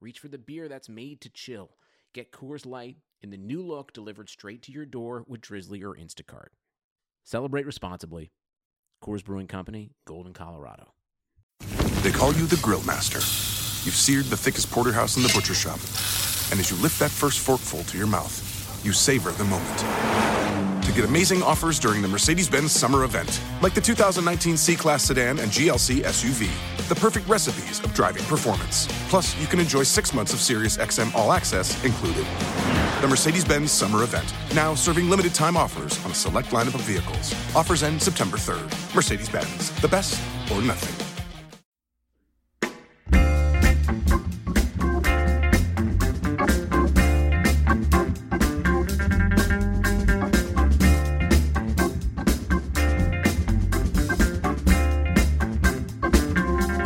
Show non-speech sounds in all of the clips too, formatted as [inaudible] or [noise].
reach for the beer that's made to chill. Get Coors Light in the new look delivered straight to your door with Drizly or Instacart. Celebrate responsibly. Coors Brewing Company, Golden, Colorado. They call you the Grill Master. You've seared the thickest porterhouse in the butcher shop. And as you lift that first forkful to your mouth, you savor the moment. Get amazing offers during the Mercedes Benz summer event, like the 2019 C Class sedan and GLC SUV, the perfect recipes of driving performance. Plus, you can enjoy six months of Sirius XM All Access included. The Mercedes Benz summer event, now serving limited time offers on a select lineup of vehicles. Offers end September 3rd. Mercedes Benz, the best or nothing.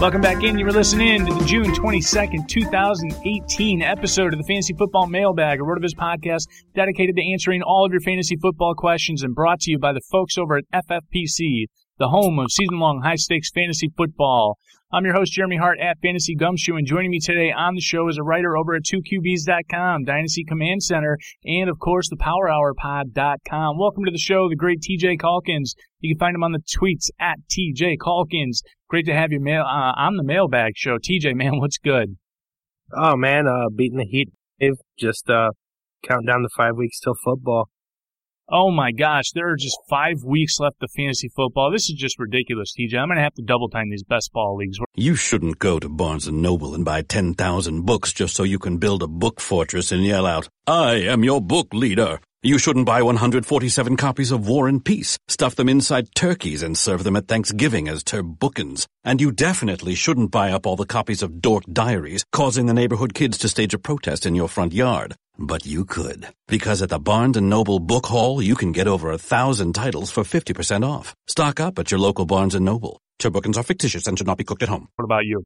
Welcome back in. You were listening to the June 22nd, 2018 episode of the Fantasy Football Mailbag, a RotoViz podcast dedicated to answering all of your fantasy football questions and brought to you by the folks over at FFPC, the home of season long high stakes fantasy football. I'm your host, Jeremy Hart at Fantasy Gumshoe, and joining me today on the show is a writer over at 2QBs.com, Dynasty Command Center, and of course, the PowerHourPod.com. Welcome to the show, the great TJ Calkins. You can find him on the tweets at TJ Calkins. Great to have you mail, uh, on the mailbag show. TJ, man, what's good? Oh, man, uh, beating the heat just uh, counting down the five weeks till football. Oh my gosh, there are just five weeks left of fantasy football. This is just ridiculous, TJ. I'm going to have to double time these best ball leagues. You shouldn't go to Barnes & Noble and buy 10,000 books just so you can build a book fortress and yell out, I am your book leader. You shouldn't buy 147 copies of War and Peace, stuff them inside turkeys and serve them at Thanksgiving as turbookins. And you definitely shouldn't buy up all the copies of Dork Diaries, causing the neighborhood kids to stage a protest in your front yard. But you could, because at the Barnes & Noble Book Haul, you can get over a thousand titles for 50% off. Stock up at your local Barnes & Noble. Turbookins are fictitious and should not be cooked at home. What about you?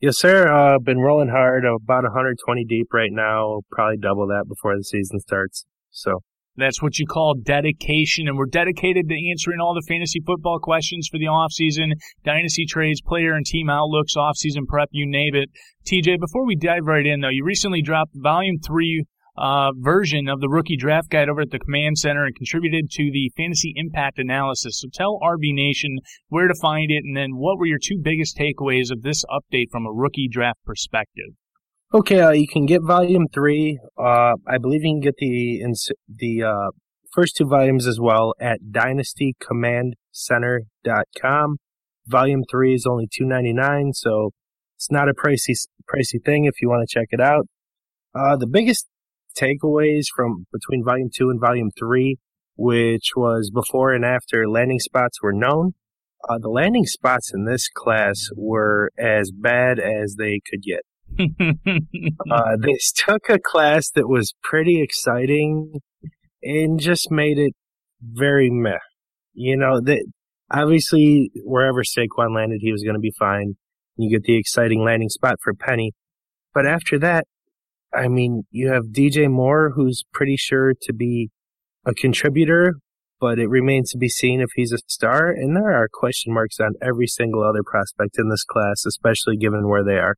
Yes, sir. Uh, been rolling hard, about 120 deep right now. Probably double that before the season starts. So that's what you call dedication, and we're dedicated to answering all the fantasy football questions for the offseason, dynasty trades, player and team outlooks, offseason prep, you name it. TJ, before we dive right in, though, you recently dropped volume three uh, version of the rookie draft guide over at the Command Center and contributed to the fantasy impact analysis. So tell RB Nation where to find it, and then what were your two biggest takeaways of this update from a rookie draft perspective? Okay, uh, you can get volume three. Uh, I believe you can get the the uh, first two volumes as well at dynastycommandcenter.com. Volume three is only two ninety nine, so it's not a pricey pricey thing if you want to check it out. Uh, the biggest takeaways from between volume two and volume three, which was before and after landing spots were known. Uh, the landing spots in this class were as bad as they could get. [laughs] uh, they took a class that was pretty exciting and just made it very meh. You know, that obviously wherever Saquon landed, he was going to be fine. You get the exciting landing spot for Penny. But after that, I mean, you have DJ Moore, who's pretty sure to be a contributor, but it remains to be seen if he's a star. And there are question marks on every single other prospect in this class, especially given where they are.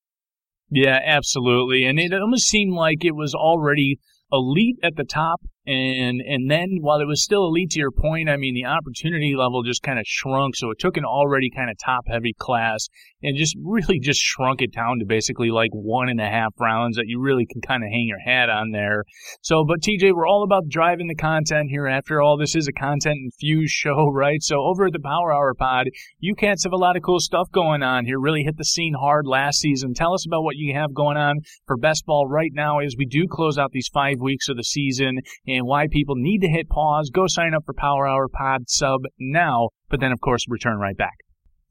Yeah, absolutely. And it almost seemed like it was already elite at the top and and then while it was still elite to your point, I mean the opportunity level just kind of shrunk. So it took an already kind of top heavy class and just really just shrunk it down to basically like one and a half rounds that you really can kind of hang your hat on there. So, but TJ, we're all about driving the content here. After all, this is a content infused show, [laughs] right? So over at the Power Hour Pod, you cats have a lot of cool stuff going on here. Really hit the scene hard last season. Tell us about what you have going on for best ball right now as we do close out these five weeks of the season and why people need to hit pause. Go sign up for Power Hour Pod sub now, but then of course return right back.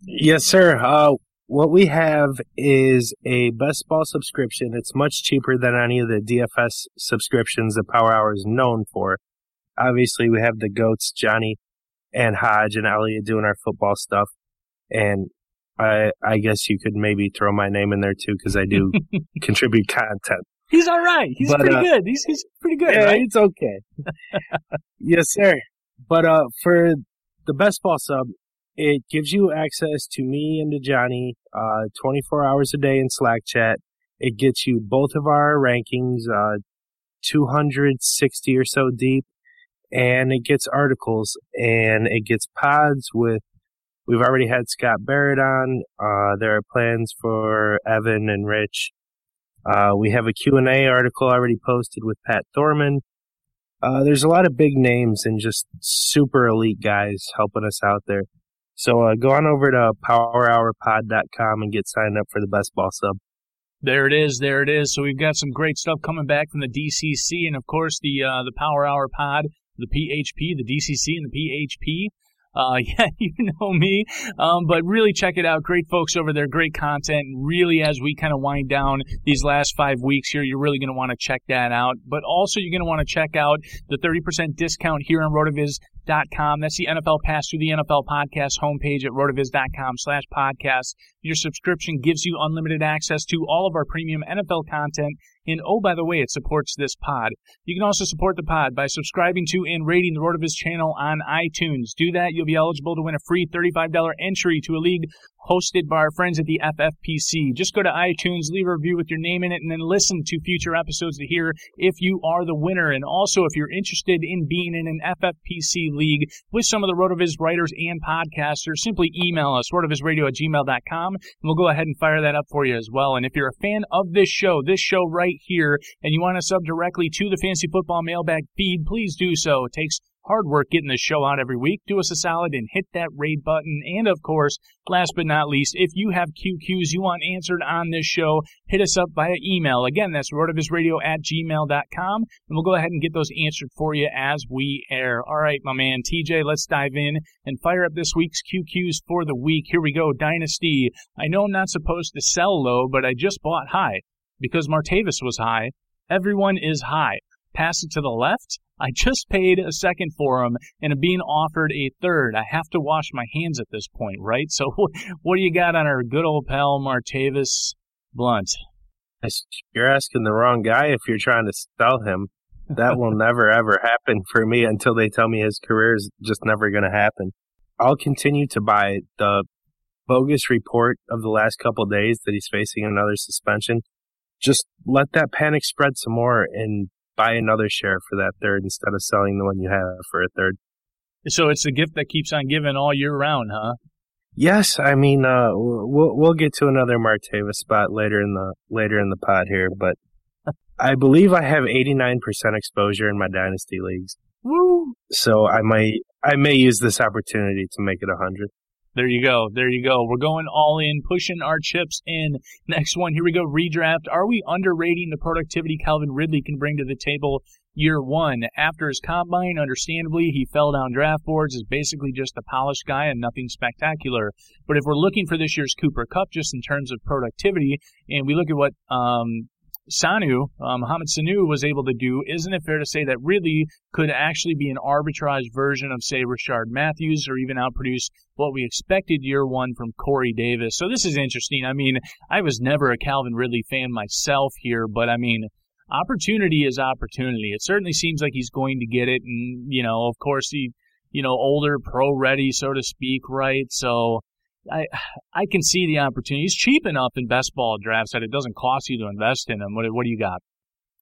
Yes, sir. Uh, what we have is a best ball subscription. It's much cheaper than any of the DFS subscriptions that Power Hour is known for. Obviously, we have the goats, Johnny and Hodge and Elliot doing our football stuff. And I, I guess you could maybe throw my name in there too because I do [laughs] contribute content. He's all right. He's But, pretty uh, good. He's, he's pretty good, Yeah, right? it's okay. [laughs] yes, sir. But uh, for the best ball sub, it gives you access to me and to Johnny, uh, 24 hours a day in Slack chat. It gets you both of our rankings, uh, 260 or so deep, and it gets articles and it gets pods with. We've already had Scott Barrett on. Uh, there are plans for Evan and Rich. Uh, we have a Q&A article already posted with Pat Thorman. Uh, there's a lot of big names and just super elite guys helping us out there. So uh, go on over to powerhourpod.com and get signed up for the best ball sub. There it is. There it is. So we've got some great stuff coming back from the DCC, and of course the uh, the Power Hour Pod, the PHP, the DCC, and the PHP. Uh, [laughs] yeah, you know me. Um, but really check it out. Great folks over there. Great content. Really, as we kind of wind down these last five weeks here, you're really going to want to check that out. But also, you're going to want to check out the 30% discount here on rotoviz.com. That's the NFL Pass through the NFL podcast homepage at rotoviz.com slash podcast. Your subscription gives you unlimited access to all of our premium NFL content. And oh, by the way, it supports this pod. You can also support the pod by subscribing to and rating the Rotoviz channel on iTunes. Do that, you'll be eligible to win a free $35 entry to a league hosted by our friends at the FFPC. Just go to iTunes, leave a review with your name in it, and then listen to future episodes to hear if you are the winner. And also, if you're interested in being in an FFPC league with some of the Rotoviz writers and podcasters, simply email us, rotovizradio at gmail.com, and we'll go ahead and fire that up for you as well. And if you're a fan of this show, this show right here, and you want to sub directly to the Fantasy Football Mailbag feed, please do so. It takes hard work getting this show out every week. Do us a solid and hit that rate button. And of course, last but not least, if you have QQs you want answered on this show, hit us up via email. Again, that's rotovizradio at gmail.com, and we'll go ahead and get those answered for you as we air. All right, my man TJ, let's dive in and fire up this week's QQs for the week. Here we go, Dynasty. I know I'm not supposed to sell low, but I just bought high because Martavis was high. Everyone is high. Pass it to the left. I just paid a second for him and am being offered a third. I have to wash my hands at this point, right? So, [laughs] what do you got on our good old pal Martavis Blunt? You're asking the wrong guy if you're trying to sell him. That will [laughs] never ever happen for me until they tell me his career is just never going to happen. I'll continue to buy the bogus report of the last couple of days that he's facing another suspension. Just let that panic spread some more and buy another share for that third instead of selling the one you have for a third. So it's a gift that keeps on giving all year round, huh? Yes, I mean uh, we'll we'll get to another Marteva spot later in the later in the pod here, but I believe I have 89% exposure in my dynasty leagues. Woo! So I might I may use this opportunity to make it a 100. There you go. There you go. We're going all in, pushing our chips in. Next one, here we go. Redraft. Are we underrating the productivity Calvin Ridley can bring to the table year one? After his combine, understandably, he fell down draft boards, is basically just a polished guy and nothing spectacular. But if we're looking for this year's Cooper Kupp just in terms of productivity, and we look at what um, Sanu, uh, Mohamed Sanu was able to do, isn't it fair to say that Ridley could actually be an arbitrage version of, say, Rishard Matthews or even outproduce what we expected year one from Corey Davis? So this is interesting. I mean, I was never a Calvin Ridley fan myself here, but I mean, opportunity is opportunity. It certainly seems like he's going to get it. And, you know, of course, he, you know, older, pro ready, so to speak, right? So, I I can see the opportunity. He's cheap enough in best ball drafts that it doesn't cost you to invest in him. What what do you got?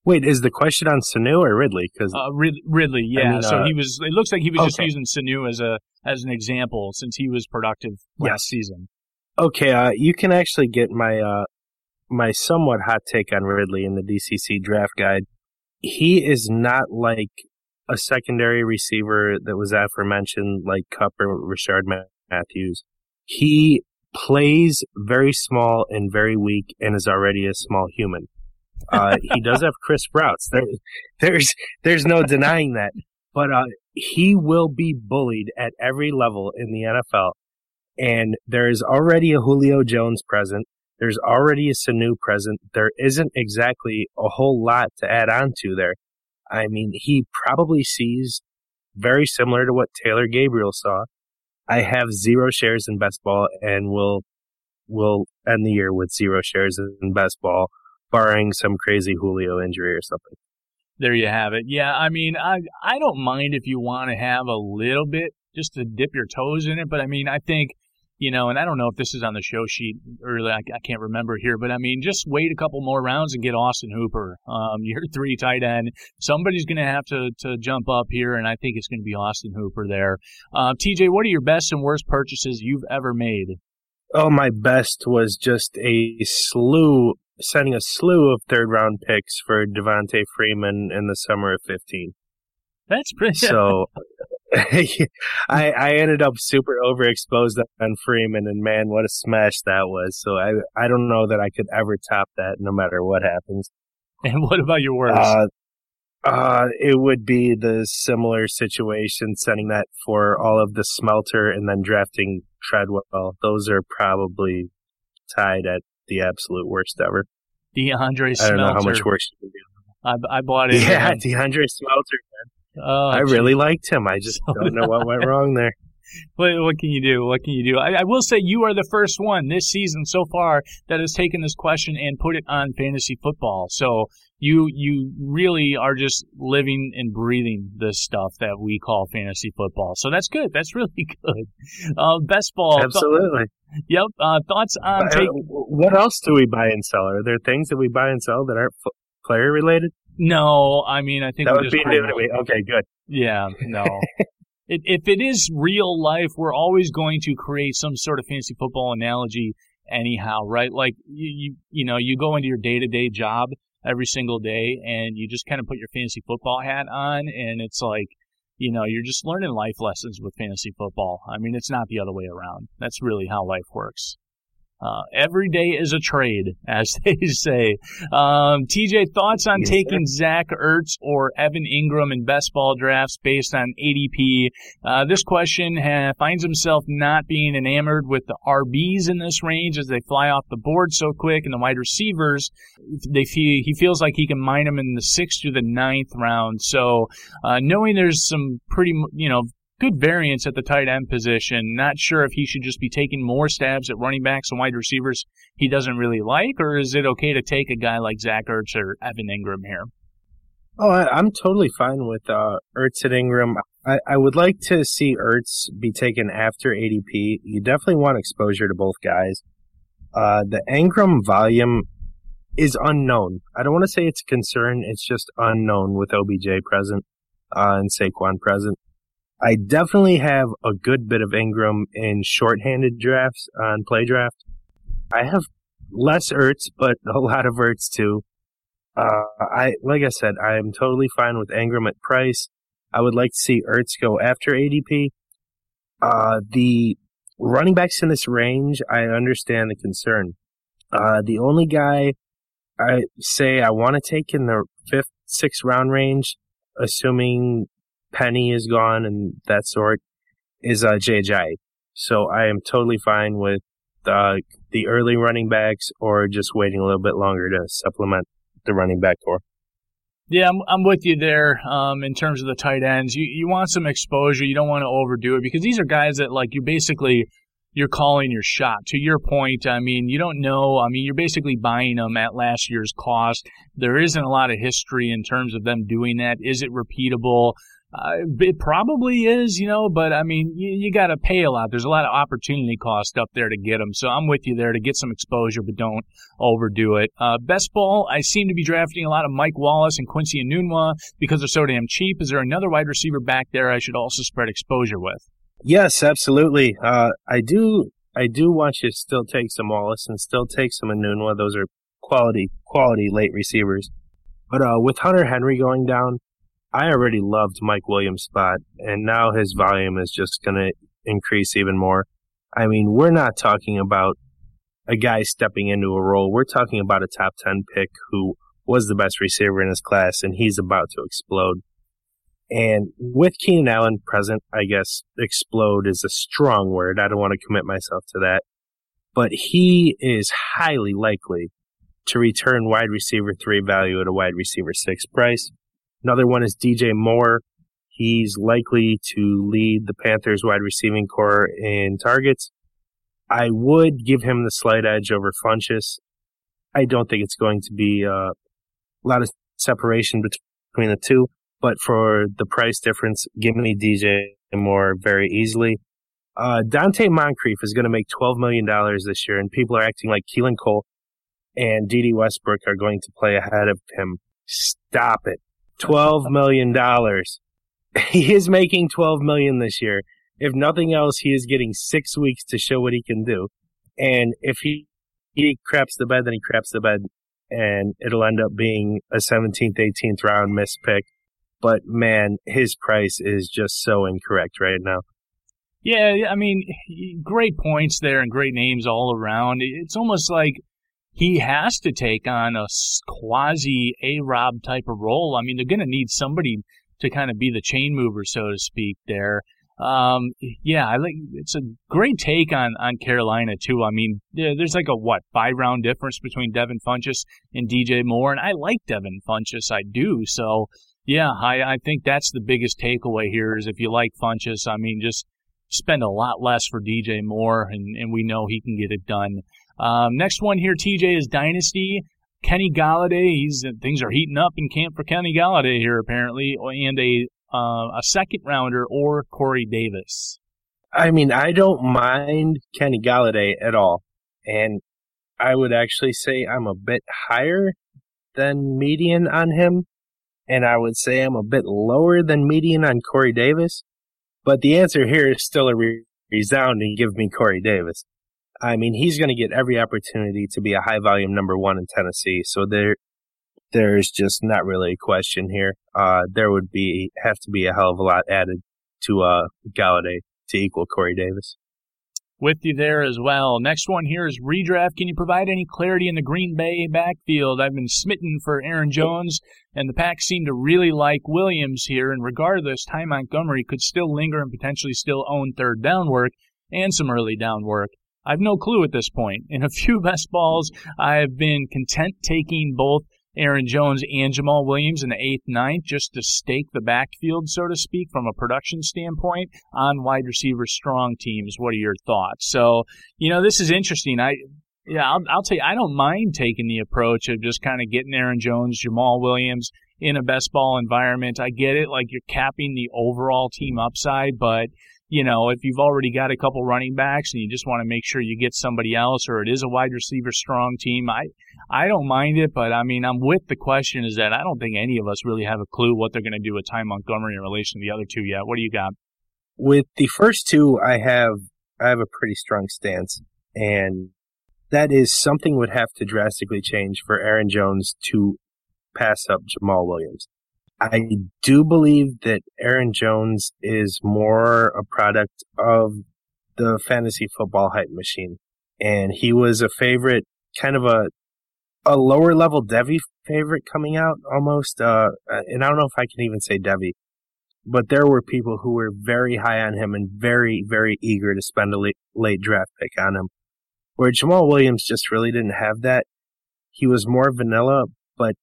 Wait, is the question on Sanu or Ridley? Because uh, Rid- Ridley, yeah. mean, so uh, he was. It looks like he was just using Sanu as a as an example since he was productive last season. okay, uh, you can actually get my uh, my somewhat hot take on Ridley in the DCC draft guide. He is not like a secondary receiver that was aforementioned, like Kupp or Rishard Matthews. He plays very small and very weak, and is already a small human. Uh, [laughs] he does have crisp routes. There, there's there's no denying that. But uh, he will be bullied at every level in the NFL. and there is already a Julio Jones present. There's already a Sanu present. There isn't exactly a whole lot to add on to there. I mean, he probably sees very similar to what Taylor Gabriel saw. I have zero shares in best ball and will will end the year with zero shares in best ball, barring some crazy Julio injury or something. There you have it. Yeah, I mean, I I don't mind if you want to have a little bit just to dip your toes in it, but I mean, I think you know, and I don't know if this is on the show sheet early. I, I, can't remember here, but I mean, just wait a couple more rounds and get Austin Hooper, um, [laughs] your three tight end. Somebody's going to have to to jump up here, and I think it's going to be Austin Hooper there. Uh, TJ, what are your best and worst purchases you've ever made? Oh, my best was just a slew, sending a slew of third round picks for Devonta Freeman in the summer of 15. That's pretty. [laughs] So [laughs] I, I ended up super overexposed on Freeman, and man, what a smash that was. So I, I don't know that I could ever top that no matter what happens. And what about your worst? Uh, uh, it would be the similar situation, sending that for all of the smelter and then drafting Treadwell. Those are probably tied at the absolute worst ever. DeAndre Smelter. I don't know how much worse you can do. I, I bought it. Yeah. [laughs] DeAndre Smelter, man. Oh, I really liked him. I just [laughs] don't know what went wrong there. [laughs] What, what, can you do? What can you do? I, I, will say you are the first one this season so far that has taken this question and put it on fantasy football. So you you really are just living and breathing this stuff that we call fantasy football. So that's good. That's really [laughs] good. Uh, best ball. Absolutely. Th- yep. Uh, thoughts on take- what else do we buy and sell? Are there things that we buy and sell that aren't f- player related? No, I mean I think that would be me. Okay, good. Yeah, no. [laughs] it, if it is real life, we're always going to create some sort of fantasy football analogy anyhow, right? Like you, you, you know, you go into your day to day job every single day and you just kind of put your fantasy football hat on and it's like, you know, you're just learning life lessons with fantasy football. I mean, it's not the other way around. That's really how life works. Uh, every day is a trade, as [laughs] they say. Um, TJ, thoughts on yes, taking sir. Zach Ertz or Evan Engram in best ball drafts based on ADP? Uh, this question ha- finds himself not being enamored with the RBs in this range as they fly off the board so quick, and the wide receivers, they feel he feels like he can mine them in the sixth to the ninth round. So, uh, knowing there's some pretty, you know, good variance at the tight end position. Not sure if he should just be taking more stabs at running backs and wide receivers he doesn't really like, or is it okay to take a guy like Zach Ertz or Evan Engram here? Oh, I, am totally fine with uh, Ertz and Engram. I, I would like to see Ertz be taken after ADP. You definitely want exposure to both guys. Uh, the Engram volume is unknown. I don't want to say it's a concern. It's just unknown with OBJ present uh, and Saquon present. I definitely have a good bit of Engram in shorthanded drafts on play draft. I have less Ertz, but a lot of Ertz too. Uh, I like I said, I am totally fine with Engram at price. I would like to see Ertz go after ADP. Uh, the running backs in this range, I understand the concern. Uh, the only guy I say I want to take in the fifth, sixth round range, assuming Penny is gone and that sort, is uh, JJ. So I am totally fine with uh, the early running backs or just waiting a little bit longer to supplement the running back core. Yeah, I'm, I'm with you there um, in terms of the tight ends. You you want some exposure. You don't want to overdo it because these are guys that like you basically you're calling your shot. To your point, I mean, you don't know. I mean, you're basically buying them at last year's cost. There isn't a lot of history in terms of them doing that. Is it repeatable? Uh, it probably is, you know, but I mean, you, you got to pay a lot. There's a lot of opportunity cost up there to get them. So I'm with you there to get some exposure, but don't overdo it. Uh, best ball, I seem to be drafting a lot of Mike Wallace and Quincy Enunwa because they're so damn cheap. Is there another wide receiver back there I should also spread exposure with? Yes, absolutely. Uh, I do. I do want you to still take some Wallace and still take some Enunwa. Those are quality, quality late receivers. But uh, with Hunter Henry going down, I already loved Mike Williams' spot, and now his volume is just going to increase even more. I mean, we're not talking about a guy stepping into a role. We're talking about a top 10 pick who was the best receiver in his class, and he's about to explode. And with Keenan Allen present, I guess explode is a strong word. I don't want to commit myself to that. But he is highly likely to return wide receiver three value at a wide receiver six price. Another one is DJ Moore. He's likely to lead the Panthers wide receiving core in targets. I would give him the slight edge over Funchess. I don't think it's going to be a lot of separation between the two, but for the price difference, give me DJ Moore very easily. Uh, Donte Moncrief is going to make $12 million this year, and people are acting like Keelan Cole and Dede Westbrook are going to play ahead of him. Stop it. $12 million. [laughs] He is making 12 million this year. If nothing else, he is getting six weeks to show what he can do. And if he, he craps the bed, then he craps the bed and it'll end up being a 17th, 18th round miss pick. But man, his price is just so incorrect right now. Yeah, I mean, great points there and great names all around. It's almost like he has to take on a quasi A Rob type of role. I mean, they're going to need somebody to kind of be the chain mover, so to speak. There, um, yeah, I like it's a great take on on Carolina too. I mean, there's like a what five round difference between Devin Funchess and DJ Moore, and I like Devin Funchess, I do. So yeah, I I think that's the biggest takeaway here is if you like Funchess, I mean, just spend a lot less for DJ Moore, and and we know he can get it done. Um, next one here, TJ is Dynasty. Kenny Golladay, He's things are heating up in camp for Kenny Golladay here apparently, and a uh, a second rounder or Corey Davis. I mean, I don't mind Kenny Golladay at all, and I would actually say I'm a bit higher than median on him, and I would say I'm a bit lower than median on Corey Davis. But the answer here is still a resounding give me Corey Davis. I mean, he's going to get every opportunity to be a high volume number one in Tennessee. So there, there's just not really a question here. Uh, there would be have to be a hell of a lot added to uh, Golladay to equal Corey Davis. With you there as well. Next one here is redraft. Can you provide any clarity in the Green Bay backfield? I've been smitten for Aaron Jones, and the Pack seem to really like Williams here. And regardless, Ty Montgomery could still linger and potentially still own third down work and some early down work. I've no clue at this point. In a [laughs] few best balls, I've been content taking both Aaron Jones and Jamaal Williams in the eighth, ninth, just to stake the backfield, so to speak, from a production standpoint on wide receiver strong teams. What are your thoughts? So, you know, this is interesting. I, yeah, I'll, I'll tell you, I don't mind taking the approach of just kind of getting Aaron Jones, Jamaal Williams in a best ball environment. I get it, like you're capping the overall team upside, but you know, if you've already got a couple running backs and you just want to make sure you get somebody else or it is a wide receiver strong team, I I don't mind it, but I mean, I'm with the question is that I don't think any of us really have a clue what they're going to do with Ty Montgomery in relation to the other two yet. What do you got? With the first two, I have I have a pretty strong stance and that is something would have to drastically change for Aaron Jones to pass up Jamaal Williams. I do believe that Aaron Jones is more a product of the fantasy football hype machine. And he was a favorite, kind of a, a lower level Devy favorite coming out almost. Uh, and I don't know if I can even say Devy, but there were people who were very high on him and very, very eager to spend a late, late draft pick on him. Where Jamaal Williams just really didn't have that. He was more vanilla, but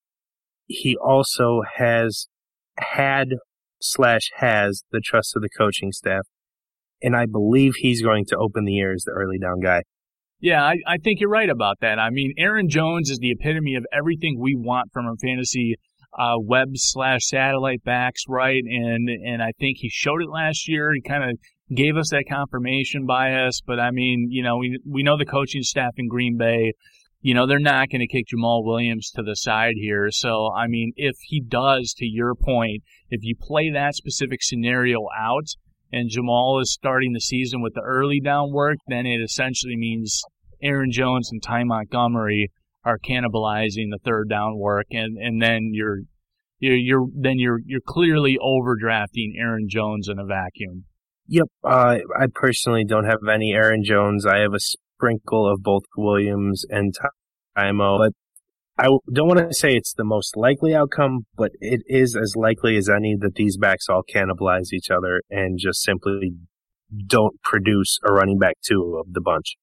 he also has had slash has the trust of the coaching staff. And I believe he's going to open the year as the early down guy. Yeah, I, I think you're right about that. I mean, Aaron Jones is the epitome of everything we want from a fantasy uh, web slash satellite backs, right? And and I think he showed it last year. He kind of gave us that confirmation bias. But I mean, you know, we we know the coaching staff in Green Bay you know, they're not going to kick Jamaal Williams to the side here. So, I mean, if he does, to your point, if you play that specific scenario out and Jamaal is starting the season with the early down work, then it essentially means Aaron Jones and Ty Montgomery are cannibalizing the third down work, and, and then you're you're, you're then you're you're clearly overdrafting Aaron Jones in a vacuum. Yep, uh, I personally don't have any Aaron Jones. I have a sprinkle of both Williams and Timo, but I don't want to say it's the most likely outcome, but it is as likely as any that these backs all cannibalize each other and just simply don't produce a running back two of the bunch.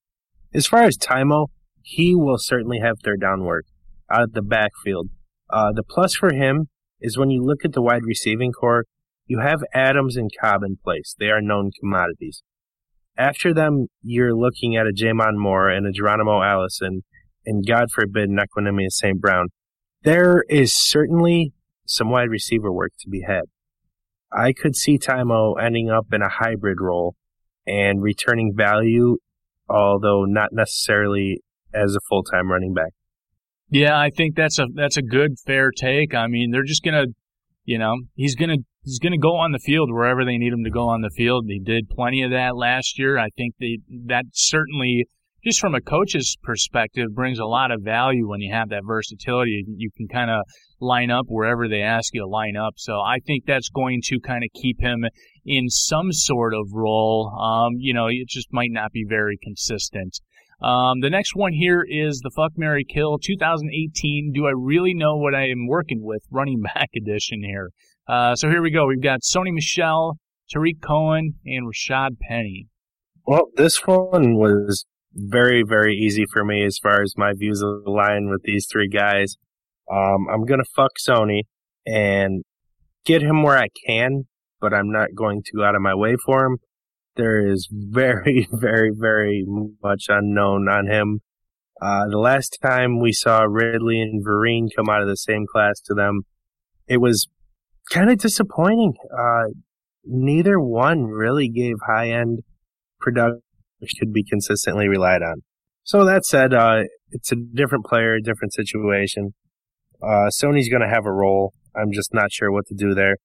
As far as Timo, he will certainly have third down work out of the backfield. Uh, the plus for him is when you look at the wide receiving core, you have Adams and Cobb in place. They are known commodities. After them, you're looking at a J'Mon Moore and a Geronimo Allison and God forbid Equanimeous St. Brown, there is certainly some wide receiver work to be had. I could see Taimo ending up in a hybrid role and returning value, although not necessarily as a full time running back. Yeah, I think that's a that's a good fair take. I mean, they're just gonna, you know, he's gonna he's gonna go on the field wherever they need him to go on the field. He did plenty of that last year. I think they that certainly just from a coach's perspective, brings a lot of value when you have that versatility. You can kind of line up wherever they ask you to line up. So I think that's going to kind of keep him in some sort of role. Um, you know, it just might not be very consistent. Um, the next one here is the Fuck Mary Kill 2018. Do I really know what I am working with? [laughs] Running back edition here. Uh, so here we go. We've got Sony Michel, Tarik Cohen, and Rashad Penny. Well, this one was very, very easy for me as far as my views align with these three guys. Um, I'm going to fuck Sony and get him where I can, but I'm not going to go out of my way for him. There is very, [laughs] very, very much unknown on him. Uh, the last time we saw Ridley and Vereen come out of the same class to them, it was kind of disappointing. Uh, neither one really gave high end production which could be consistently relied on. So that said, uh, it's a different player, different situation. Uh, Sony's going to have a role. I'm just not sure what to do there.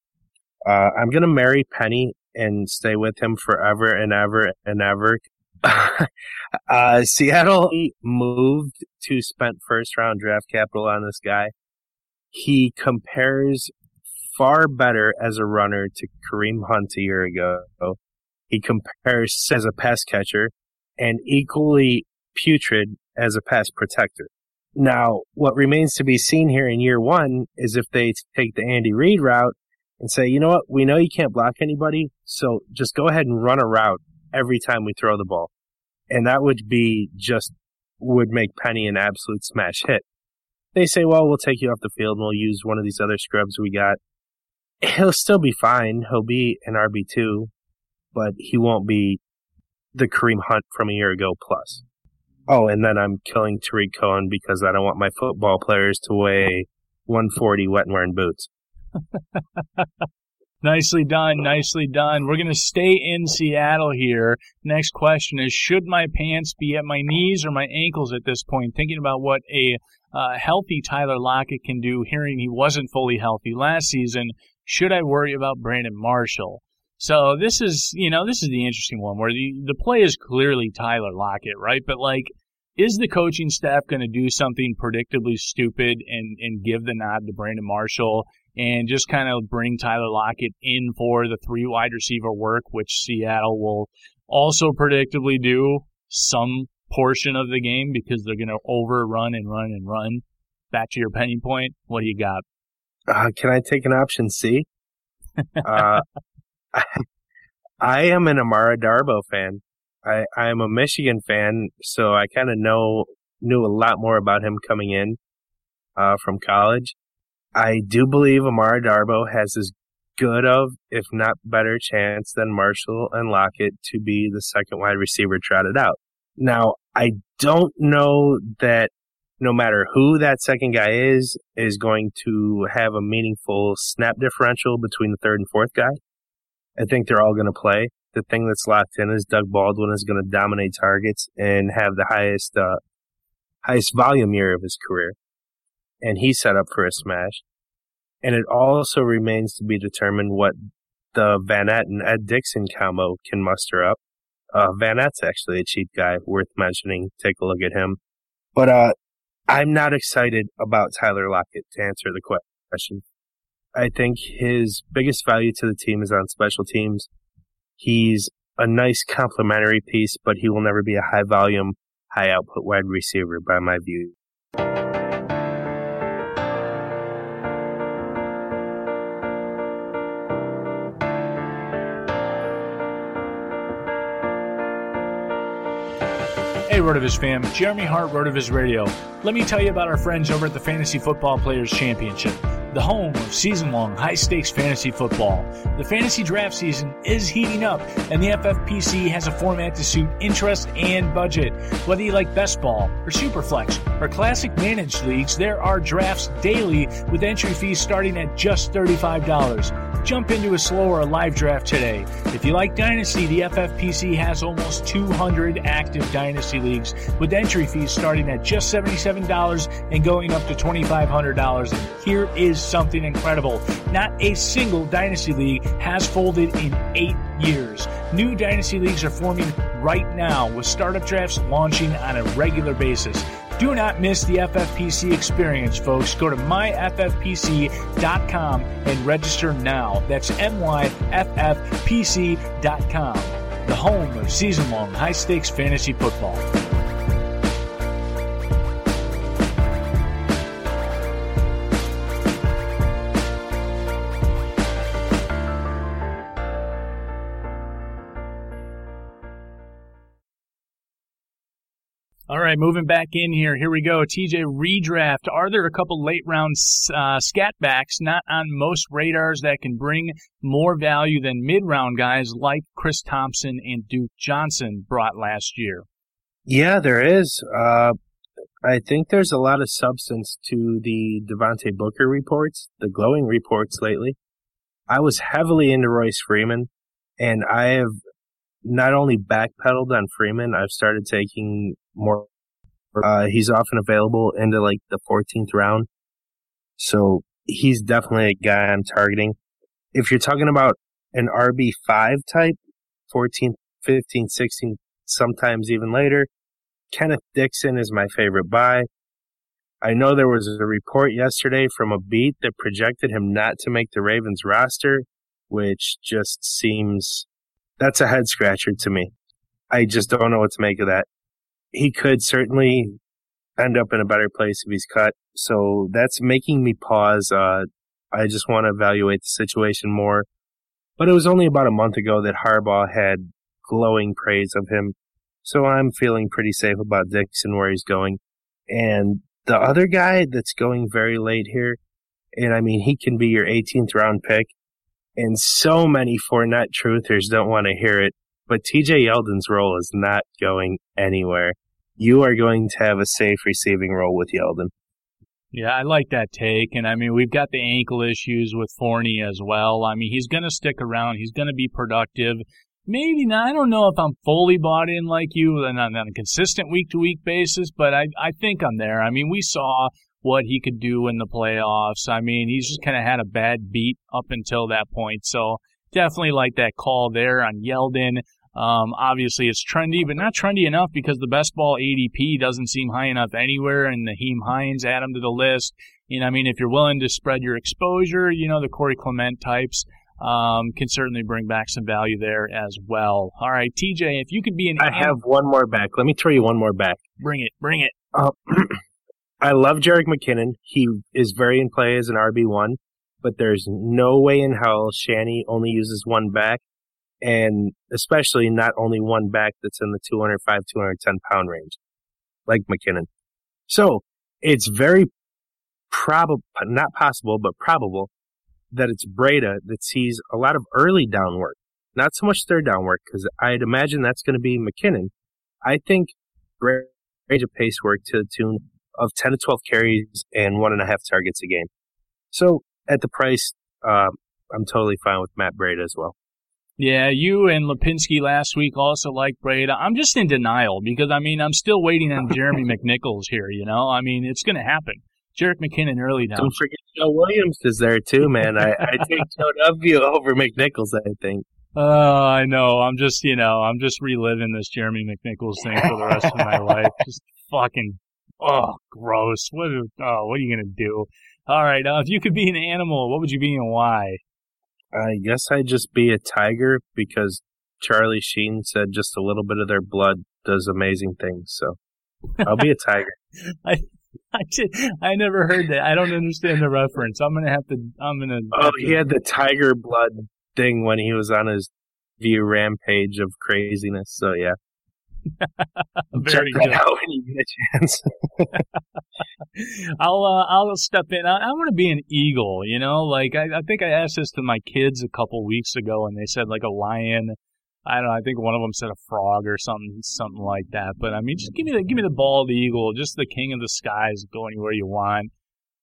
Uh, I'm going to marry Penny and stay with him forever and ever and ever. [laughs] uh, Seattle moved to spent first round draft capital on this guy. He compares far better as a runner to Kareem Hunt a year ago he compares as a pass catcher and equally putrid as a pass protector. Now, what remains to be seen here in year one is if they take the Andy Reid route and say, you know what, we know you can't block anybody, so just go ahead and run a route every time we throw the ball. And that would be just, would make Penny an absolute smash hit. They say, well, we'll take you off the field and we'll use one of these other scrubs we got. He'll still be fine. He'll be an RB2, but he won't be the Kareem Hunt from a year ago plus. Oh, and then I'm killing Tarik Cohen because I don't want my football players to weigh 140 wet and wearing boots. Nicely done, nicely done. We're going to stay in Seattle here. Next question is Should my pants be at my knees or my ankles at this point? Thinking about what a uh, healthy Tyler Lockett can do, hearing he wasn't fully healthy last season, should I worry about Brandon Marshall? So this is, you know, this is the interesting one where the, the play is clearly Tyler Lockett, right? But like, is the coaching staff going to do something predictably stupid and, and give the nod to Brandon Marshall and just kind of bring Tyler Lockett in for the three wide receiver work, which Seattle will also predictably do some portion of the game because they're going to overrun and run and run. Back to your penny point, what do you got? Uh, can I take an option C? [laughs] uh, [laughs] I am an Amara Darboh fan. I, I am a Michigan fan, so I kind of know knew a lot more about him coming in uh, from college. I do believe Amara Darboh has as good of, if not better, chance than Marshall and Lockett to be the second wide receiver trotted out. Now, I don't know that no matter who that second guy is, is going to have a meaningful snap differential between the third and fourth guy. I think they're all going to play. The thing that's locked in is Doug Baldwin is going to dominate targets and have the highest uh, highest volume year of his career, and he set up for a smash. And it also remains to be determined what the Vannett and Ed Dickson combo can muster up. Uh, Vannett's actually a cheap guy, worth mentioning. Take a look at him. But uh, I'm not excited about Tyler Lockett to answer the question. I think his biggest value to the team is on special teams. He's a nice complementary piece, but he will never be a high volume, high output wide receiver by my view. Hey, Rotoviz fam, Jeremy Hart, Rotoviz Radio. Let me tell you about our friends over at the Fantasy Football Players Championship, the home of season long, high stakes fantasy football. The fantasy draft season is heating up, and the FFPC has a format to suit interest and budget. Whether you like best ball or superflex or classic managed leagues, there are drafts daily with entry fees starting at just $35. Jump into a slow or a live draft today. If you like Dynasty, the FFPC has almost 200 active Dynasty leagues with entry fees starting at just $77 and going up to $2,500. And here is something incredible. Not a single Dynasty league has folded in eight years. New Dynasty leagues are forming right now with startup drafts launching on a regular basis. Do not miss the FFPC experience, folks. Go to myffpc.com and register now. That's myffpc.com, the home of season long high stakes fantasy football. Right, moving back in here. Here we go. TJ redraft. Are there a couple late round uh, scat backs not on most radars that can bring more value than mid round guys like Chris Thompson and Duke Johnson brought last year? Yeah, there is. Uh, I think there's a lot of substance to the Devontae Booker reports, the glowing reports lately. I was heavily into Royce Freeman, and I have not only backpedaled on Freeman, I've started taking more. Uh, he's often available into like the 14th round. So he's definitely a guy I'm targeting. If you're talking about an RB5 type, 14, 15, 16, sometimes even later, Kenneth Dixon is my favorite buy. I know there was a report yesterday from a beat that projected him not to make the Ravens roster, which just seems that's a head scratcher to me. I just don't know what to make of that. He could certainly end up in a better place if he's cut. So that's making me pause. Uh, I just want to evaluate the situation more. But it was only about a month ago that Harbaugh had glowing praise of him. So I'm feeling pretty safe about Dixon where he's going. And the other guy that's going very late here, and I mean, he can be your 18th round pick. And so many Fournette truthers don't want to hear it, but TJ Yeldon's role is not going anywhere. You are going to have a safe receiving role with Yeldon. Yeah, I like that take. And I mean, we've got the ankle issues with Fournette as well. I mean, he's going to stick around. He's going to be productive. Maybe not. I don't know if I'm fully bought in like you uh, on, on a consistent week to week basis, but I, I think I'm there. I mean, we saw what he could do in the playoffs. I mean, he's just kind of had a bad beat up until that point. So definitely like that call there on Yeldon. Um, obviously, it's trendy, but not trendy enough because the best ball ADP doesn't seem high enough anywhere. And Nyheim Hines add him to the list. And I mean, if you're willing to spread your exposure, you know, the Corey Clement types um, can certainly bring back some value there as well. All right, TJ, if you could be an. I have one more back. Let me throw you one more back. Bring it. Bring it. Uh, [clears throat] I love Jerick McKinnon. He is very in play as an RB1, but there's no way in hell Shanny only uses one back, and especially not only one back that's in the 205, 210 pound range, like McKinnon. So it's very probable, not possible, but probable that it's Breida that sees a lot of early down work, not so much third down work, because I'd imagine that's going to be McKinnon. I think range of pace work to the tune of 10 to 12 carries and one and a half targets a game. So at the price, um, I'm totally fine with Matt Breida as well. Yeah, you and Lipinski last week also like Breida. I'm just in denial because I mean I'm still waiting on Jeremy [laughs] McNichols here. You know, I mean it's going to happen. Jerick McKinnon early now. Don't forget Joe Williams is there too, man. I, I [laughs] take Joe W over McNichols. I think. Oh, uh, I know. I'm just, you know, I'm just reliving this Jeremy McNichols thing for the rest of my [laughs] life. Just fucking oh, gross. What? Oh, what are you gonna do? All right. Uh, if you could be an animal, what would you be and why? I guess I'd just be a tiger because Charlie Sheen said just a little bit of their blood does amazing things. So I'll be a tiger. [laughs] I. I, did, I never heard that. I don't understand the reference. I'm gonna have to. I'm gonna. Oh, he had the tiger blood thing when he was on his view rampage of craziness. So yeah. Very Check that good. out when you get a chance. [laughs] I'll uh, I'll step in. I, I want to be an eagle. You know, like I, I think I asked this to my kids a couple weeks ago, and they said like a lion. I don't know. I think one of them said a frog or something, something like that. But I mean, just give me the give me the ball, the eagle, just the king of the skies. Go anywhere you want.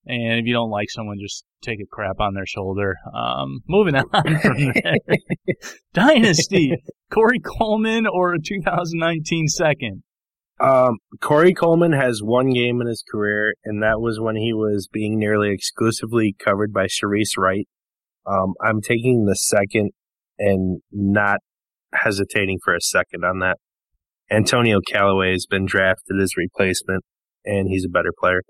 And if you don't like someone, just take a crap on their shoulder. Um, moving on from [laughs] there. [laughs] Dynasty, Corey Coleman or a 2019 second? Um, Corey Coleman has one game in his career, and that was when he was being nearly exclusively covered by Shareece Wright. Um, I'm taking the second and not hesitating for a second on that. Antonio Callaway has been drafted as replacement, and he's a better player.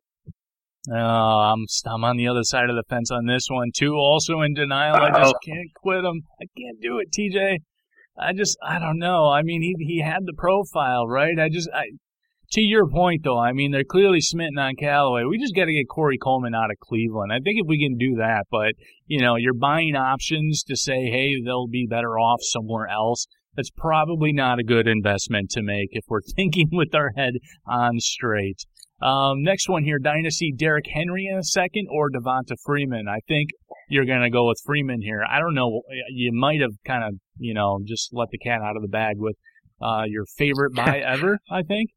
Oh, I'm I'm on the other side of the fence on this one too. Also in denial. I just can't quit him. I can't do it, TJ. I just I don't know. I mean, he he had the profile, right? I just I. To your point, though, I mean they're clearly smitten on Callaway. We just got to get Corey Coleman out of Cleveland. I think if we can do that, but you know, you're buying options to say, hey, they'll be better off somewhere else. That's probably not a good investment to make if we're [laughs] thinking with our head on straight. Um, next one here, Dynasty, Derrick Henry in a second or Devonta Freeman. I think you're going to go with Freeman here. I don't know. You might have kind of, you know, just let the cat out of the bag with uh, your favorite buy [laughs] ever, I think.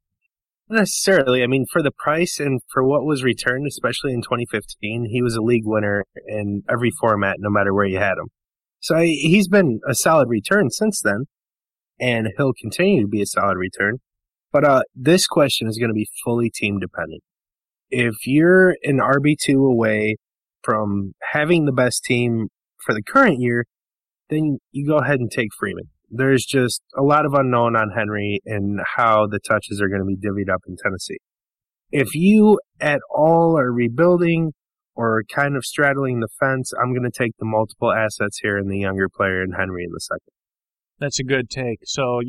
Not necessarily. I mean, for the price and for what was returned, especially in 2015, he was a league winner in every format, no matter where you had him. So he's been a solid return since then, and he'll continue to be a solid return. But uh, this question is going to be fully team dependent. If you're an RB2 away from having the best team for the current year, then you go ahead and take Freeman there's just a lot of unknown on Henry and how the touches are going to be divvied up in Tennessee. If you at all are rebuilding or kind of straddling the fence, I'm going to take the multiple assets here and the younger player and Henry in the second. That's a good take. So,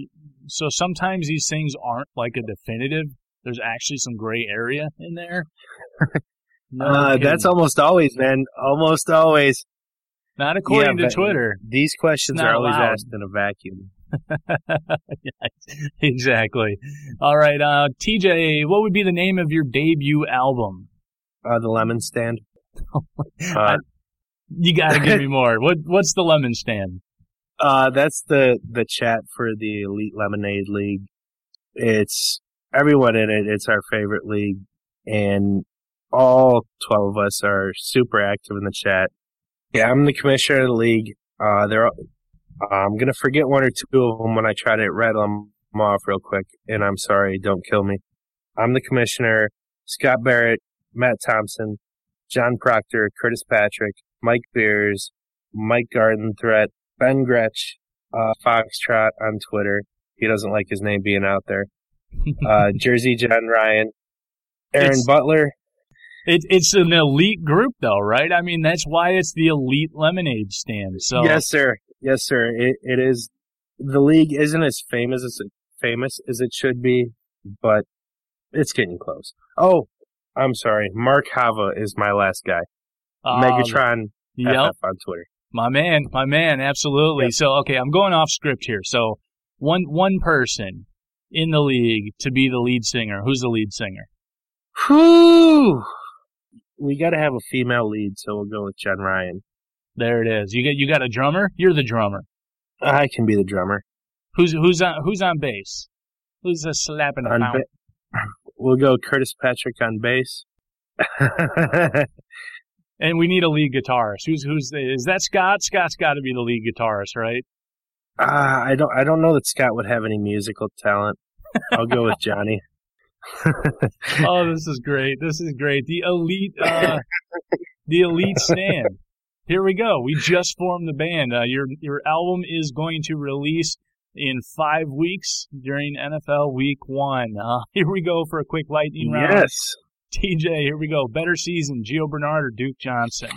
so sometimes these things aren't like a definitive. There's actually some gray area in there. [laughs] No uh, that's almost always, man. Almost always. not according Yeah, to Twitter. These questions are always allowed. asked in a vacuum. [laughs] Exactly. All right, uh, TJ, what would be the name of your debut album? Uh, the lemon stand. [laughs] I- Uh, You got to give me more. What What's the lemon stand? Uh, that's the the chat for the Elite Lemonade League. It's everyone in it. It's our favorite league, and all twelve of us are super active in the chat. Yeah, I'm the commissioner of the league. Uh, there, I'm gonna forget one or two of them when I try to rattle them off real quick, and I'm sorry. Don't kill me. I'm the commissioner. Scott Barrett, Matt Thompson, John Proctor, Curtis Patrick, Mike Beers, Mike Garden Threat, Ben Gretch, uh, Foxtrot on Twitter. He doesn't like his name being out there. Uh, [laughs] Jersey John Ryan, Aaron It's- Butler. It, it's an elite group, though, right? I mean, that's why it's the elite lemonade stand. So Yes, sir. Yes, sir. It, it is. The league isn't as famous as it, famous as it should be, but it's getting close. Oh, I'm sorry. Mark Hava is my last guy. uh, Megatron Yep, FF on Twitter. My man, my man, absolutely. Yep. So okay, I'm going off script here. So one one person in the league to be the lead singer. Who's the lead singer? Whew. We got to have a female lead, so we'll go with Jen Ryan. There it is. You got you got a drummer. You're the drummer. I can be the drummer. Who's who's on who's on bass? Who's a slapping On ba- [laughs] we'll go Curtis Patrick on bass. [laughs] And we need a lead guitarist. Who's who's the, is that Scott? Scott's got to be the lead guitarist, right? Ah, I don't. I don't know that Scott would have any musical talent. I'll go with Johnny. [laughs] oh, this is great. This is great. The elite, uh, [laughs] the elite stand. Here we go. We just formed the band. Uh, your your album is going to release in five weeks during NFL Week One. Uh, [laughs] here we go for a quick lightning round. yes. TJ, here we go. Better season, Gio Bernard or Duke Johnson?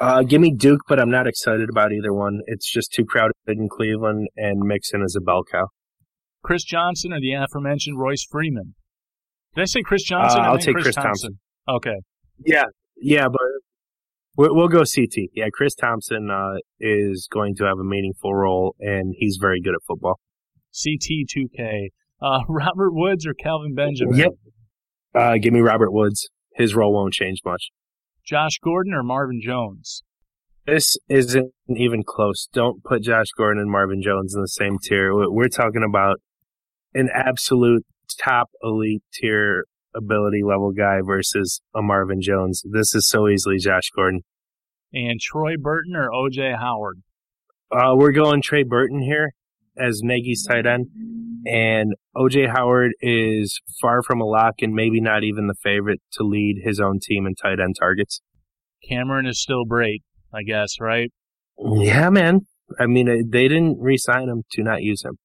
Uh, give me Duke, but I'm not excited about either one. It's just too crowded in Cleveland, and Mixon is a bell cow. Chris Johnson or the aforementioned Royce Freeman? Did I say Chris Johnson? Uh, I I'll take Chris Thompson. Okay. Yeah, yeah, but we'll, we'll go CT. Yeah, Chris Thompson uh, is going to have a meaningful role, and he's very good at football. CT2K. Uh, [laughs] Robert Woods or Kelvin Benjamin? Yep. Uh, give me Robert Woods. His role won't change much. Josh Gordon or Marvin Jones? This isn't even close. Don't put Josh Gordon and Marvin Jones in the same tier. We're talking about an absolute top elite tier ability level guy versus a Marvin Jones. This is so easily Josh Gordon. And Troy Burton or OJ Howard? Uh, we're going Trey Burton here as Nagy's tight end. And OJ Howard is far from a lock and maybe not even the favorite to lead his own team in tight end targets. Cameron is still great, I guess, right? Yeah, man. I mean, they didn't re sign him to not use him.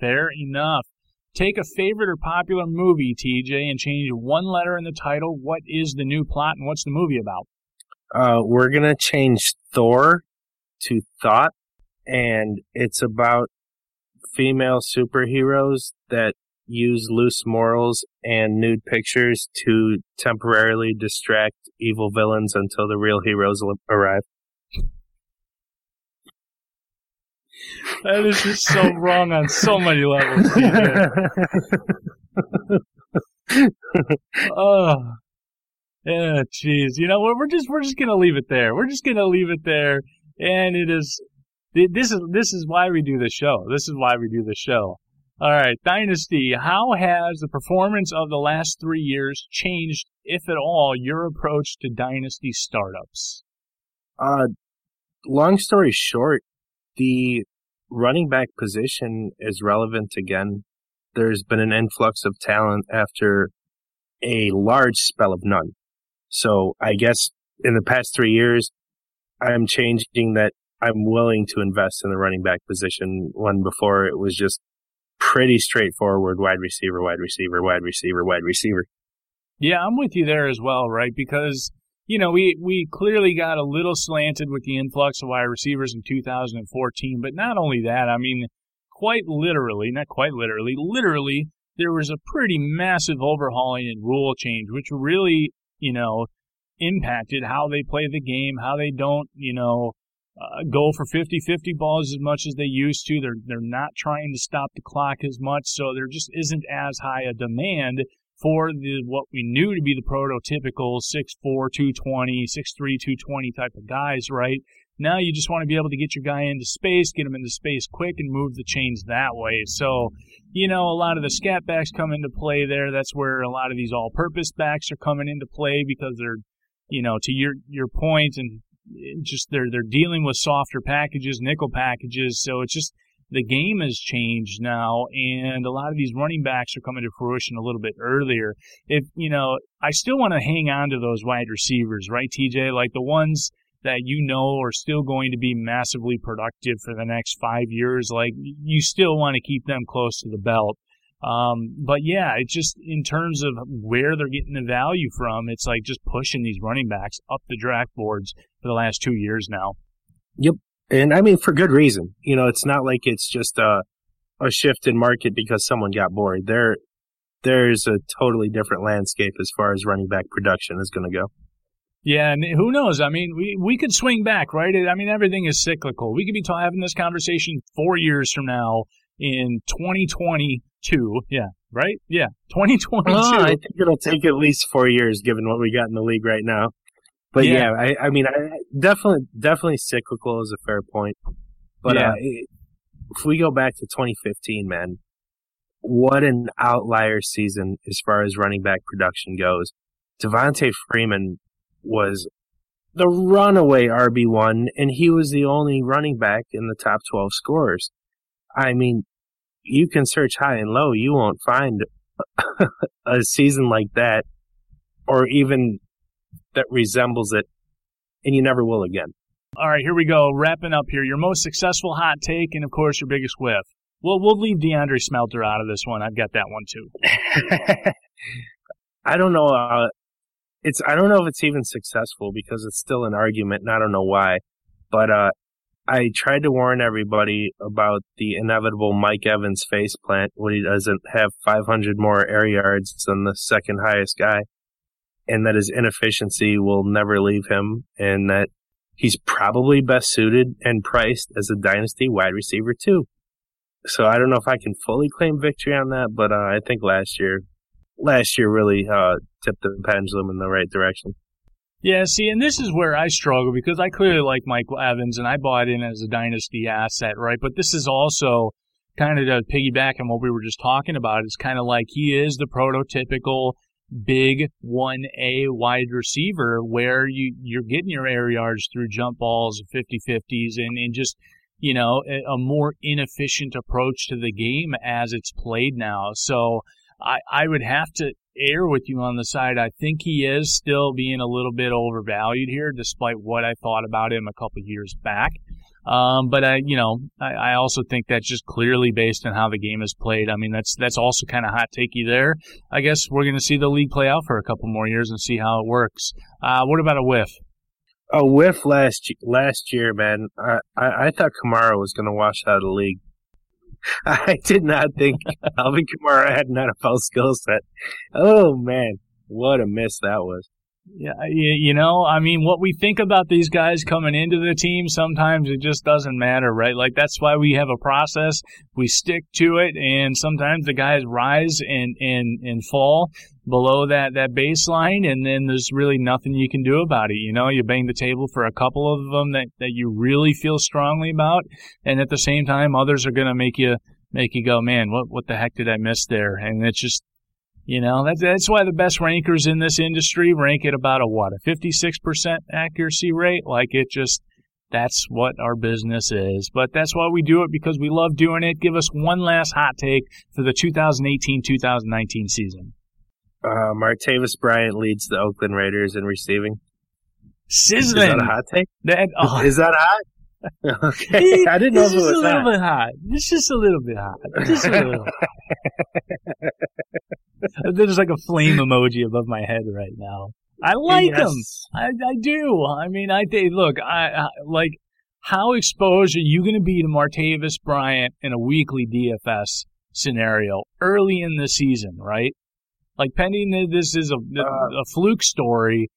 Fair enough. Take a favorite or popular movie, TJ, and change one letter in the title. What is the new plot and what's the movie about? Uh, we're going to change Thor to Thought, and it's about female superheroes that use loose morals and nude pictures to temporarily distract evil villains until the real heroes arrive. That is just so wrong on so many levels. oh, [laughs] yeah, jeez. You know, we're, we're just we're just gonna leave it there. We're just gonna leave it there, and it is this is this is why we do the show. This is why we do the show. All right, Dynasty. How has the performance of the last three years changed, if at all, your approach to Dynasty startups? Uh, long story short, the running back position is relevant again. There's been an influx of talent after a large spell of none. So I guess in the past three years, I'm changing that I'm willing to invest in the running back position when before it was just pretty straightforward wide receiver, wide receiver, wide receiver, wide receiver. Yeah, I'm with you there as well, right? Because you know, we we clearly got a little slanted with the influx of wide receivers in 2014, but not only that, I mean, quite literally, not quite literally, literally, there was a pretty massive overhauling and rule change, which really, you know, impacted how they play the game, how they don't, you know, uh, go for 50-50 balls as much as they used to. They're they're not trying to stop the clock as much, so there just isn't as high a demand for the what we knew to be the prototypical 6'4", 220, 6'3", 220 type of guys, right? Now you just want to be able to get your guy into space, get him into space quick, and move the chains that way. So, you know, a lot of the scat backs come into play there. That's where a lot of these all-purpose backs are coming into play because they're, you know, to your your point and just they're they're dealing with softer packages, nickel packages. So it's just the game has changed now, and a lot of these running backs are coming to fruition a little bit earlier. If you know, I still want to hang on to those wide receivers, right, TJ? Like the ones that you know are still going to be massively productive for the next five years. Like you still want to keep them close to the belt. Um, but yeah, it's just in terms of where they're getting the value from, it's like just pushing these running backs up the draft boards for the last two years now. Yep. And I mean, for good reason. You know, it's not like it's just a, a shift in market because someone got bored. There, there's a totally different landscape as far as running back production is going to go. Yeah, and who knows? I mean, we, we could swing back, right? I mean, everything is cyclical. We could be having this conversation four years from now in 2022. Yeah, right? Yeah, 2022. Oh, I think it'll take at least four years given what we got in the league right now. But yeah, yeah I, I, mean, I, definitely, definitely cyclical is a fair point. But yeah. uh, if we go back to 2015, man, what an outlier season as far as running back production goes. Devonta Freeman was the runaway RB1, and he was the only running back in the top 12 scorers. I mean, you can search high and low, you won't find [laughs] a season like that, or even that resembles it, and you never will again. All right, here we go. Wrapping up here. Your most successful hot take, and of course, your biggest whiff. Well, we'll leave DeAndre Smelter out of this one. I've got that one too. [laughs] I don't know. Uh, it's I don't know if it's even successful because it's still an argument, and I don't know why. But uh, I tried to warn everybody about the inevitable Mike Evans face plant when he doesn't have 500 more air yards than the second highest guy and that his inefficiency will never leave him, and that he's probably best suited and priced as a dynasty wide receiver too. So I don't know if I can fully claim victory on that, but uh, I think last year, last year really uh, tipped the pendulum in the right direction. Yeah, see, and this is where I struggle because I clearly like Michael Evans and I bought in as a dynasty asset, right? But this is also kind of to piggyback on what we were just talking about. It's kind of like he is the prototypical big 1A wide receiver where you, you're getting your air yards through jump balls, 50 50s, and, and just, you know, a, a more inefficient approach to the game as it's played now. So I, I would have to air with you on the side. I think he is still being a little bit overvalued here, despite what I thought about him a couple years back. Um, but I, you know, I, I, also think that's just clearly based on how the game is played. I mean, that's that's also kind of hot takey there. I guess we're going to see the league play out for a couple more years and see how it works. Uh, what about a whiff? A whiff last last year, man. I I, I thought Kamara was going to wash out of the league. [laughs] I did not think [laughs] Alvin Kamara had an NFL skill set. Oh man, what a miss that was. Yeah, you know, I mean, what we think about these guys coming into the team, sometimes it just doesn't matter, right? Like that's why we have a process. We stick to it, and sometimes the guys rise and and and fall below that that baseline, and then there's really nothing you can do about it. You know, you bang the table for a couple of them that that you really feel strongly about, and at the same time, others are going to make you make you go, man, what what the heck did I miss there? And it's just you know, that's, that's why the best rankers in this industry rank at about a what, a 56% accuracy rate? Like it just, that's what our business is. But that's why we do it because we love doing it. Give us one last hot take for the 2018 2019 season. Uh, Martavis Bryant leads the Oakland Raiders in receiving. Sizzling. Is that a hot take? That, oh. Is that hot? [laughs] okay, I didn't know it's if it was just a little hot. bit hot. It's just a little bit hot. Just a little. [laughs] [laughs] There's like a flame emoji above my head right now. I like Yes. them. I, I do. I mean, I think. Look, I, I like. How exposed are you going to be to Martavis Bryant in a weekly DFS scenario early in the season, right? Like, pending that this is a, Uh. a fluke story,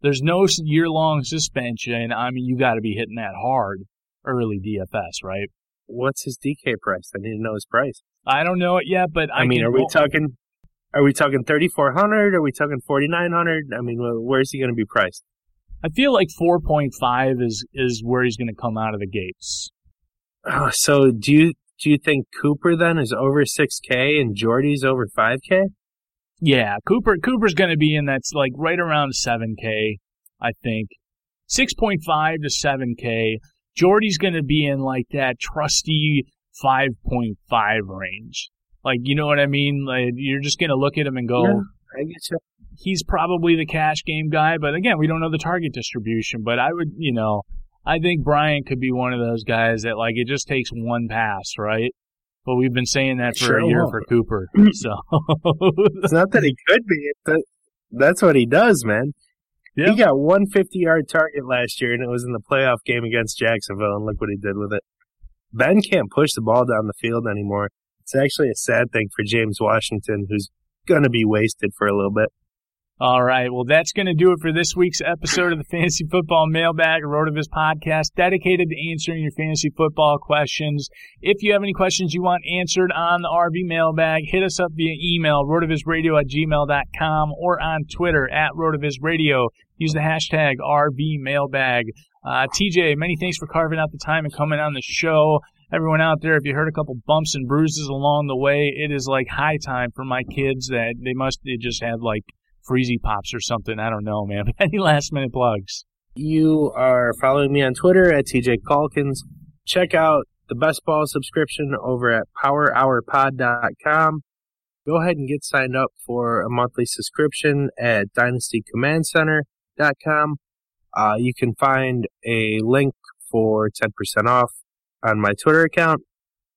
there's no year long suspension. I mean, you got to be hitting that hard early DFS, right? What's his DK price? I need to know his price. I don't know it yet, but I, I, mean, are we talking? Are we talking thirty four hundred? Are we talking forty nine hundred? I mean, where's he going to be priced? I feel like 4.5 is is where he's going to come out of the gates. Oh, so do you do you think Cooper then is over six K and Jordy's over five K? Yeah, Cooper Cooper's going to be in that's like right around 7K, I think. 6.5 to 7K. Jordy's going to be in like that trusty 5.5 range. Like, you know what I mean? Like, you're just going to look at him and go, Yeah. I get you. he's probably the cash game guy, but again, we don't know the target distribution. But I would, you know, I think Bryant could be one of those guys that like it just takes one pass, right? But we've been saying that for Sure a year will. for Cooper, [clears throat] so It's not that he could be. That, that's what he does, man. Yeah. He got one 50 yard target last year, and it was in the playoff game against Jacksonville, and look what he did with it. Ben can't push the ball down the field anymore. It's actually a sad thing for James Washington, who's going to be wasted for a little bit. All right. Well, that's going to do it for this week's episode of the Fantasy Football Mailbag, a Rotoviz podcast dedicated to answering your fantasy football questions. If you have any questions you want answered on the RV Mailbag, hit us up via email, rotovizradio at gmail.com or on Twitter at rotovizradio. Use the hashtag RV Mailbag. Uh, TJ, many thanks for carving out the time and coming on the show. Everyone out there, if you heard a couple bumps and bruises along the way, it is like high time for my kids that they must have just had like Freezy Pops or something. I don't know, man. [laughs] Any last minute plugs? You are following me on Twitter at TJ Calkins. Check out the Best Ball subscription over at powerhourpod.com. Go ahead and get signed up for a monthly subscription at dynastycommandcenter.com. Uh, you can find a link for 10% off on my Twitter account.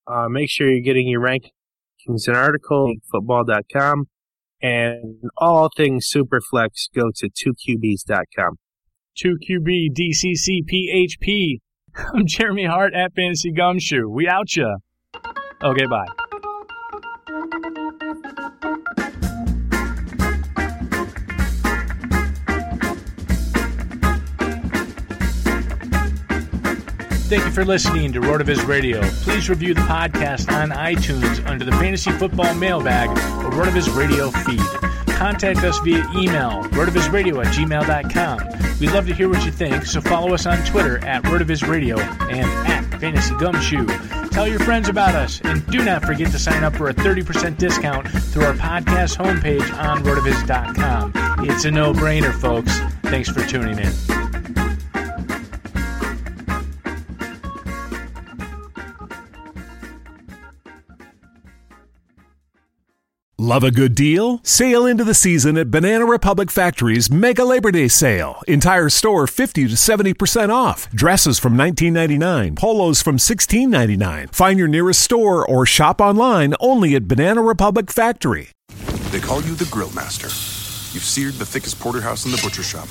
Uh, make sure you're getting your rankings and article football.com. And all things Superflex, go to 2QBs.com. 2QB DCC PHP. [laughs] I'm Jeremy Hart at Fantasy Gumshoe. We out ya. Okay, bye. Thank you for listening to RotoViz Radio. Please review the podcast on iTunes under the Fantasy Football Mailbag or RotoViz Radio feed. Contact us via email, rotovizradio at gmail.com. We'd love to hear what you think, so follow us on Twitter at RotoVizRadio and at Fantasy Gumshoe. Tell your friends about us, and do not forget to sign up for a 30% discount through our podcast homepage on rotoviz.com. It's a no brainer, folks. Thanks for tuning in. Love a good deal? Sail into the season at Banana Republic Factory's Mega Labor Day Sale. Entire store 50 to 70% off. Dresses from $19.99, polos from $16.99. Find your nearest store or shop online only at Banana Republic Factory. They call you the Grill Master. You've seared the thickest porterhouse in the butcher shop.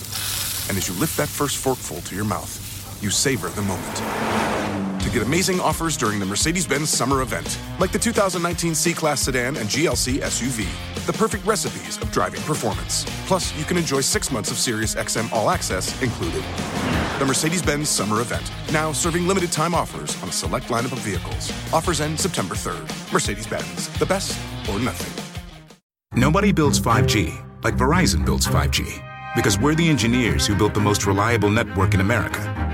And as you lift that first forkful to your mouth, you savor the moment. Get amazing offers during the Mercedes Benz summer event, like the 2019 C Class sedan and GLC SUV, the perfect recipes of driving performance. Plus, you can enjoy six months of Sirius XM All Access included. The Mercedes Benz summer event, now serving limited time offers on a select lineup of vehicles. Offers end September 3rd. Mercedes Benz, the best or nothing. Nobody builds 5G like Verizon builds 5G because we're the engineers who built the most reliable network in America.